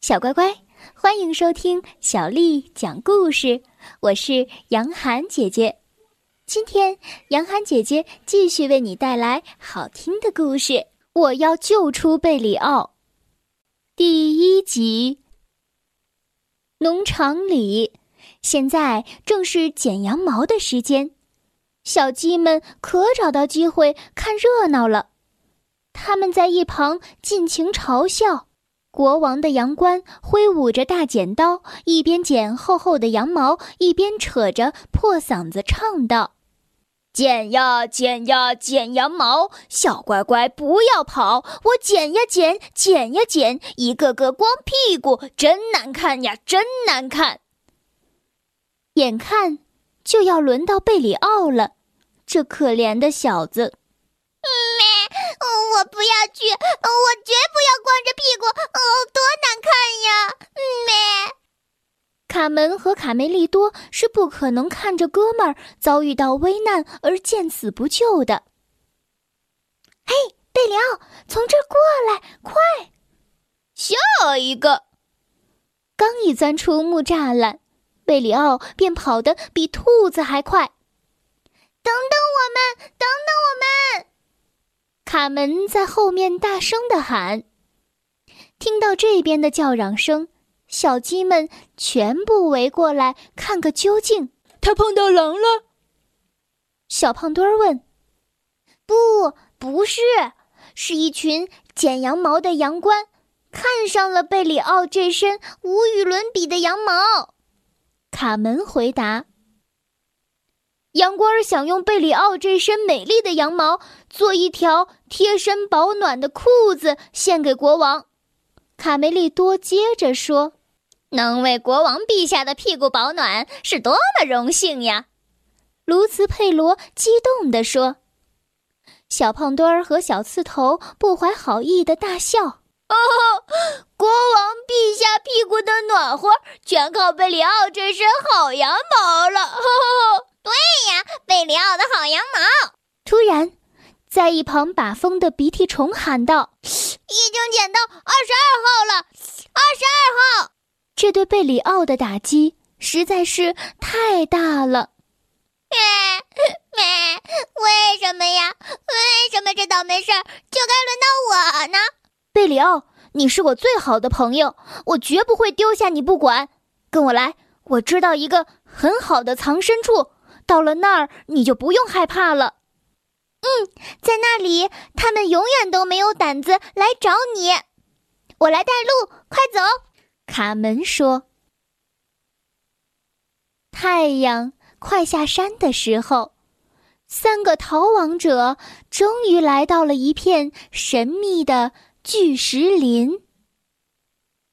小乖乖，欢迎收听小丽讲故事。我是杨涵姐姐，今天杨涵姐姐继续为你带来好听的故事。我要救出贝里奥。第一集。农场里，现在正是剪羊毛的时间，小鸡们可找到机会看热闹了。他们在一旁尽情嘲笑。国王的羊倌挥舞着大剪刀，一边剪厚厚的羊毛，一边扯着破嗓子唱道：“剪呀剪呀剪羊毛，小乖乖不要跑！我剪呀剪，剪呀剪，一个个光屁股，真难看呀，真难看！”眼看就要轮到贝里奥了，这可怜的小子。我不要去，我绝不要光着屁股，哦，多难看呀！咩。卡门和卡梅利多是不可能看着哥们儿遭遇到危难而见死不救的。嘿，贝里奥，从这儿过来，快！下一个，刚一钻出木栅栏，贝里奥便跑得比兔子还快。等等我们，等等我们！卡门在后面大声的喊。听到这边的叫嚷声，小鸡们全部围过来看个究竟。他碰到狼了？小胖墩儿问。不，不是，是一群剪羊毛的羊倌看上了贝里奥这身无与伦比的羊毛。卡门回答。羊倌儿想用贝里奥这身美丽的羊毛做一条贴身保暖的裤子献给国王。卡梅利多接着说：“能为国王陛下的屁股保暖是多么荣幸呀！”卢茨佩罗激动地说。小胖墩儿和小刺头不怀好意的大笑：“哦，国王陛下屁股的暖和全靠贝里奥这身好羊毛了！”对呀，贝里奥的好羊毛。突然，在一旁把风的鼻涕虫喊道：“已经捡到二十二号了，二十二号！”这对贝里奥的打击实在是太大了。咩 咩，为什么呀？为什么这倒霉事儿就该轮到我呢？贝里奥，你是我最好的朋友，我绝不会丢下你不管。跟我来，我知道一个很好的藏身处。到了那儿，你就不用害怕了。嗯，在那里，他们永远都没有胆子来找你。我来带路，快走！卡门说。太阳快下山的时候，三个逃亡者终于来到了一片神秘的巨石林。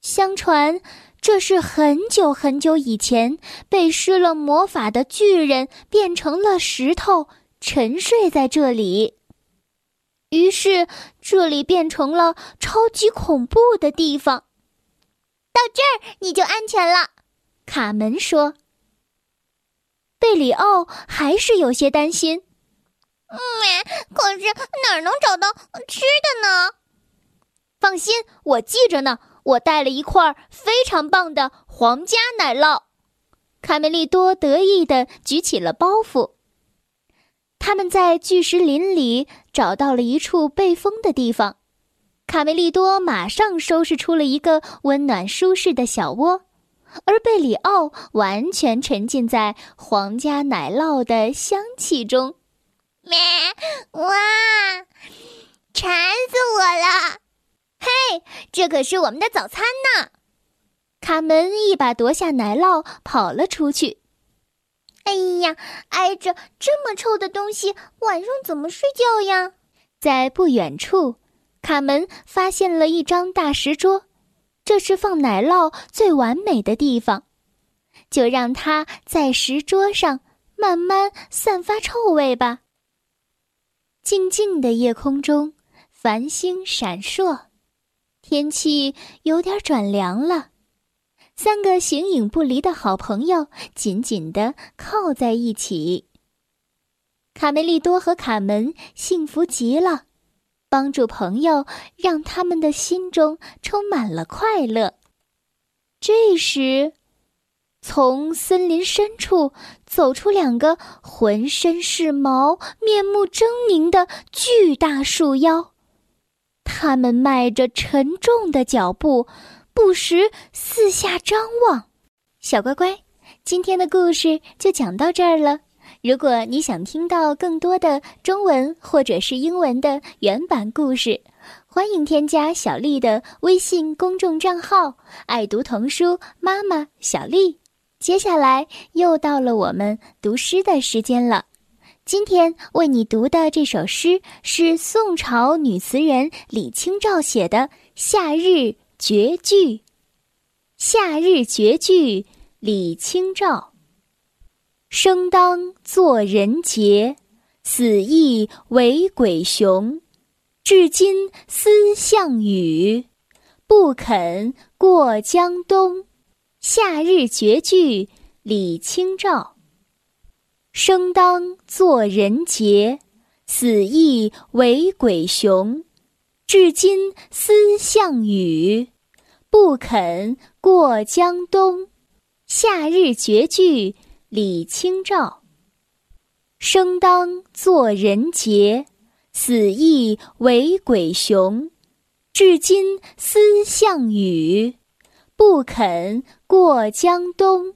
相传。这是很久很久以前被施了魔法的巨人变成了石头，沉睡在这里。于是这里变成了超级恐怖的地方。到这儿你就安全了，卡门说。贝里奥还是有些担心。嗯，可是哪儿能找到吃的呢？放心，我记着呢。我带了一块非常棒的皇家奶酪，卡梅利多得意地举起了包袱。他们在巨石林里找到了一处背风的地方，卡梅利多马上收拾出了一个温暖舒适的小窝，而贝里奥完全沉浸在皇家奶酪的香气中。咩！哇，馋死我了！嘿，这可是我们的早餐呢！卡门一把夺下奶酪，跑了出去。哎呀，挨着这么臭的东西，晚上怎么睡觉呀？在不远处，卡门发现了一张大石桌，这是放奶酪最完美的地方。就让它在石桌上慢慢散发臭味吧。静静的夜空中，繁星闪烁。天气有点转凉了，三个形影不离的好朋友紧紧地靠在一起。卡梅利多和卡门幸福极了，帮助朋友让他们的心中充满了快乐。这时，从森林深处走出两个浑身是毛、面目狰狞的巨大树妖，他们迈着沉重的脚步，不时四下张望。小乖乖，今天的故事就讲到这儿了。如果你想听到更多的中文或者是英文的原版故事，欢迎添加小丽的微信公众账号“爱读童书妈妈小丽”。接下来又到了我们读诗的时间了。今天为你读的这首诗是宋朝女词人李清照写的《夏日绝句》。《夏日绝句》李清照。生当作人杰，死亦为鬼雄。至今思项羽，不肯过江东。夏日绝句，李清照。生当作人杰，死亦为鬼雄。至今思项羽，不肯过江东。夏日绝句。李清照。生当作人杰，死亦为鬼雄。至今思项羽，不肯过江东。